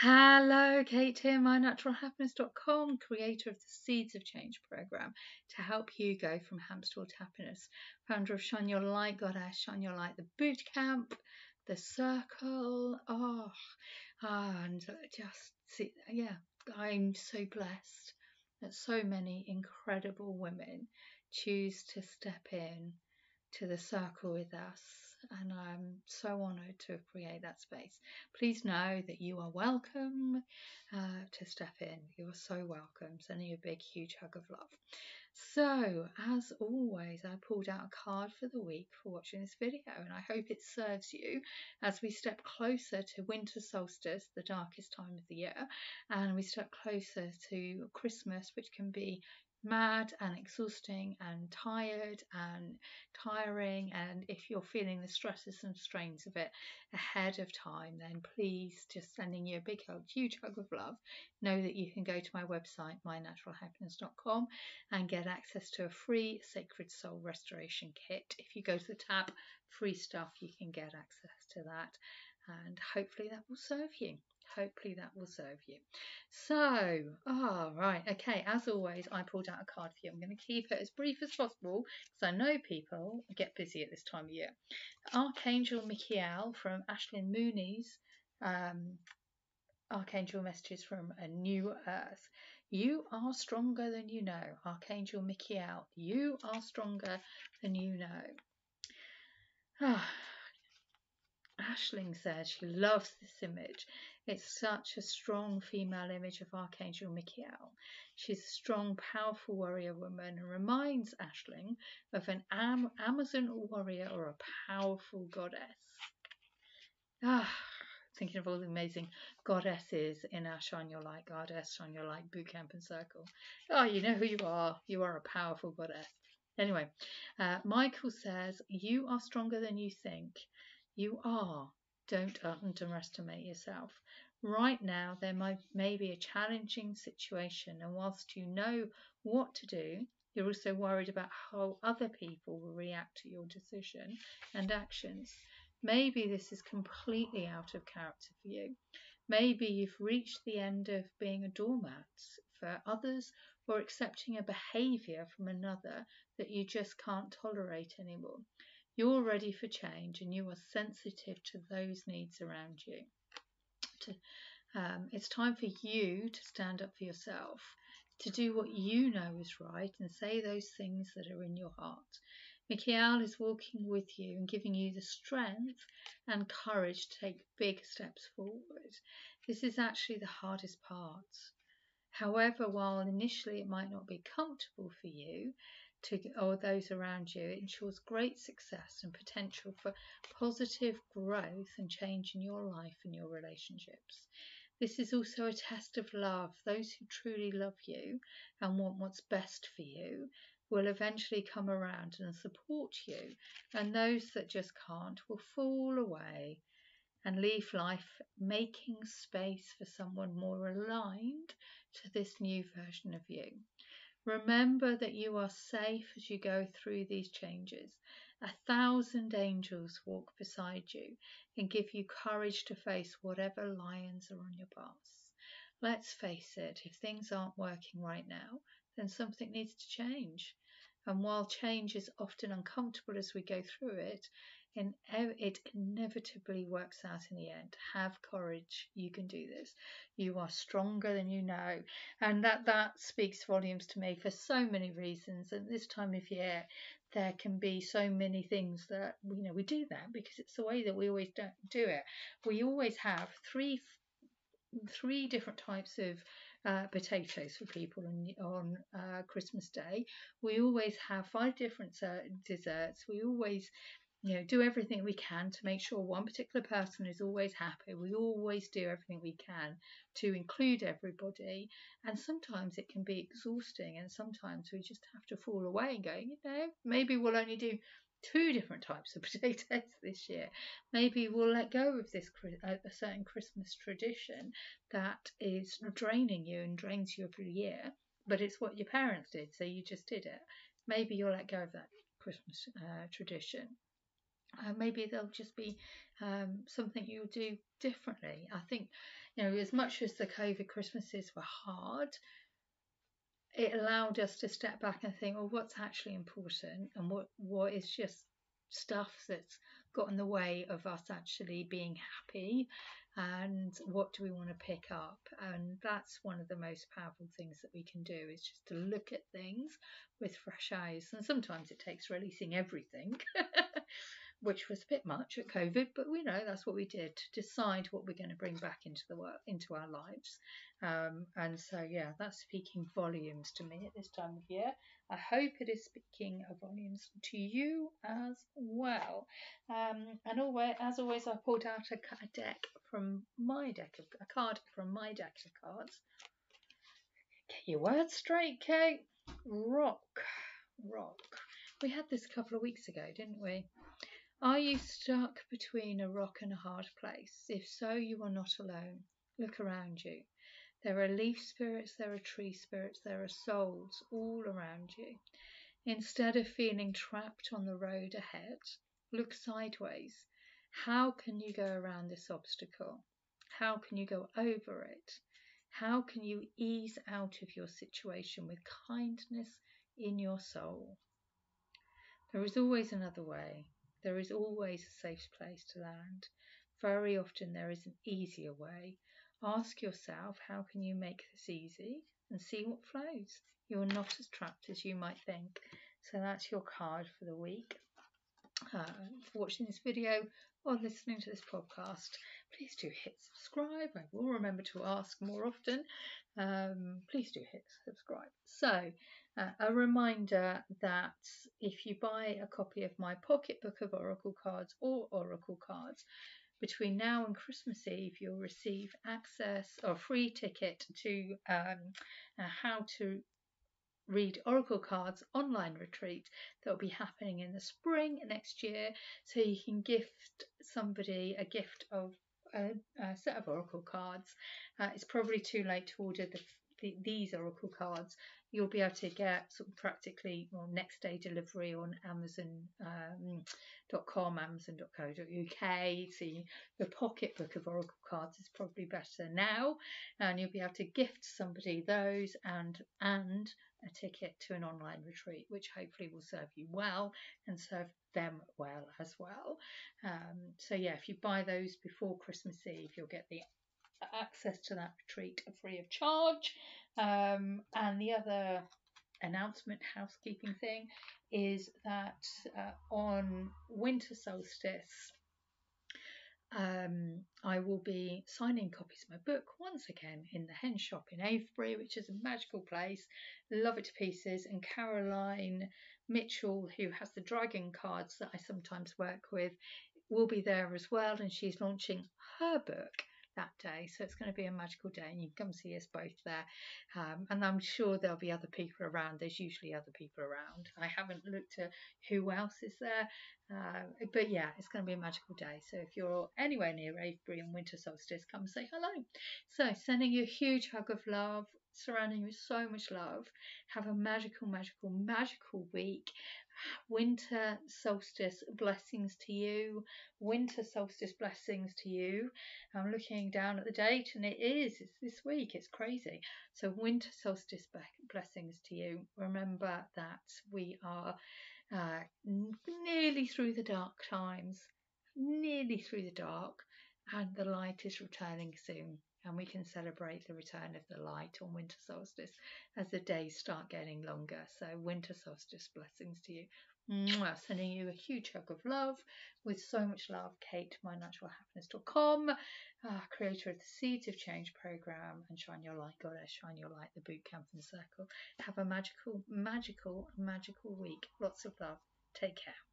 Hello, Kate here, mynaturalhappiness.com, creator of the Seeds of Change program to help you go from hamster to happiness. Founder of Shine Your Light Goddess, Shine Your Light, the boot camp, the circle. Oh, ah, and just see, yeah, I'm so blessed that so many incredible women choose to step in to the circle with us, and I'm so honoured to create that space. Please know that you are welcome uh, to step in. You are so welcome. Sending you a big, huge hug of love. So, as always, I pulled out a card for the week for watching this video, and I hope it serves you as we step closer to winter solstice, the darkest time of the year, and we step closer to Christmas, which can be mad and exhausting and tired and tiring. And if you're feeling the stresses and strains of it ahead of time, then please just sending you a big hug, huge hug of love. Know that you can go to my website, mynaturalhappiness.com, and get access to a free Sacred Soul Restoration Kit. If you go to the tab free stuff, you can get access to that, and hopefully that will serve you hopefully that will serve you. So, oh, right, okay, as always, I pulled out a card for you. I'm going to keep it as brief as possible because I know people get busy at this time of year. Archangel Michael from Ashlyn Mooney's um, Archangel messages from a new earth. You are stronger than you know. Archangel Michael, you are stronger than you know. Ah, Ashling says she loves this image. It's such a strong female image of Archangel Michael. She's a strong, powerful warrior woman and reminds Ashling of an Am- Amazon warrior or a powerful goddess. Ah, thinking of all the amazing goddesses in our Shine Your Light Goddess, Shine Your Light Bootcamp and Circle. Oh, you know who you are. You are a powerful goddess. Anyway, uh, Michael says, You are stronger than you think. You are. Don't underestimate yourself. Right now, there might, may be a challenging situation, and whilst you know what to do, you're also worried about how other people will react to your decision and actions. Maybe this is completely out of character for you. Maybe you've reached the end of being a doormat for others or accepting a behaviour from another that you just can't tolerate anymore. You're ready for change and you are sensitive to those needs around you. To, um, it's time for you to stand up for yourself, to do what you know is right and say those things that are in your heart. Michael is walking with you and giving you the strength and courage to take big steps forward. This is actually the hardest part. However, while initially it might not be comfortable for you, to or those around you, it ensures great success and potential for positive growth and change in your life and your relationships. This is also a test of love. Those who truly love you and want what's best for you will eventually come around and support you, and those that just can't will fall away and leave life making space for someone more aligned to this new version of you. Remember that you are safe as you go through these changes. A thousand angels walk beside you and give you courage to face whatever lions are on your path. Let's face it, if things aren't working right now, then something needs to change. And while change is often uncomfortable as we go through it, it inevitably works out in the end. Have courage. You can do this. You are stronger than you know. And that, that speaks volumes to me for so many reasons. At this time of year, there can be so many things that, you know, we do that because it's the way that we always do it. We always have three three different types of uh, potatoes for people on, on uh, Christmas Day. We always have five different uh, desserts. We always you know, do everything we can to make sure one particular person is always happy. We always do everything we can to include everybody. And sometimes it can be exhausting, and sometimes we just have to fall away and go, you know, maybe we'll only do two different types of potatoes this year. Maybe we'll let go of this a certain Christmas tradition that is draining you and drains you every year, but it's what your parents did, so you just did it. Maybe you'll let go of that Christmas uh, tradition. Uh, maybe there'll just be um, something you'll do differently. I think, you know, as much as the COVID Christmases were hard, it allowed us to step back and think, well, what's actually important and what, what is just stuff that's got in the way of us actually being happy and what do we want to pick up? And that's one of the most powerful things that we can do is just to look at things with fresh eyes. And sometimes it takes releasing everything which was a bit much at COVID, but we know that's what we did to decide what we're going to bring back into the work into our lives. Um, and so, yeah, that's speaking volumes to me at this time of year. I hope it is speaking volumes to you as well. Um, and always, as always, I pulled out a, a deck from my deck of a card from my deck of cards. Get your words straight, Kate. Rock, rock. We had this a couple of weeks ago, didn't we? Are you stuck between a rock and a hard place? If so, you are not alone. Look around you. There are leaf spirits, there are tree spirits, there are souls all around you. Instead of feeling trapped on the road ahead, look sideways. How can you go around this obstacle? How can you go over it? How can you ease out of your situation with kindness in your soul? There is always another way. There is always a safe place to land. Very often there is an easier way. Ask yourself, how can you make this easy? And see what flows. You're not as trapped as you might think. So that's your card for the week. Uh, for watching this video or listening to this podcast, please do hit subscribe. I will remember to ask more often. Um, please do hit subscribe. So, uh, a reminder that if you buy a copy of my pocketbook of Oracle cards or Oracle cards, between now and Christmas Eve, you'll receive access or free ticket to um, how to read Oracle cards online retreat that will be happening in the spring next year. So you can gift somebody a gift of a, a set of Oracle cards. Uh, it's probably too late to order the, the, these Oracle cards you'll be able to get sort of practically well, next day delivery on Amazon.com, um, Amazon.co.uk. See, the pocketbook of Oracle cards is probably better now, and you'll be able to gift somebody those and and a ticket to an online retreat, which hopefully will serve you well and serve them well as well. Um, so yeah, if you buy those before Christmas Eve, you'll get the access to that retreat free of charge. Um, and the other announcement, housekeeping thing, is that uh, on winter solstice, um, I will be signing copies of my book once again in the Henge Shop in Avebury, which is a magical place. Love it to pieces. And Caroline Mitchell, who has the dragon cards that I sometimes work with, will be there as well. And she's launching her book that day. So it's going to be a magical day, and you can come see us both there. Um, and I'm sure there'll be other people around. There's usually other people around. I haven't looked at who else is there, uh, but yeah, it's going to be a magical day. So if you're anywhere near Avebury and winter solstice, come say hello. So sending you a huge hug of love. Surrounding you with so much love. Have a magical, magical, magical week winter solstice blessings to you. Winter solstice blessings to you. I'm looking down at the date and it is, it's this week, it's crazy. So, winter solstice blessings to you. Remember that we are uh, nearly through the dark times, nearly through the dark, and the light is returning soon and we can celebrate the return of the light on winter solstice as the days start getting longer. So, winter solstice blessings to you. Mwah, sending you a huge hug of love with so much love. Kate, mynaturalhappiness.com, uh, creator of the Seeds of Change program and Shine Your Light Goddess, Shine Your Light, the boot camp and circle. Have a magical, magical, magical week. Lots of love. Take care.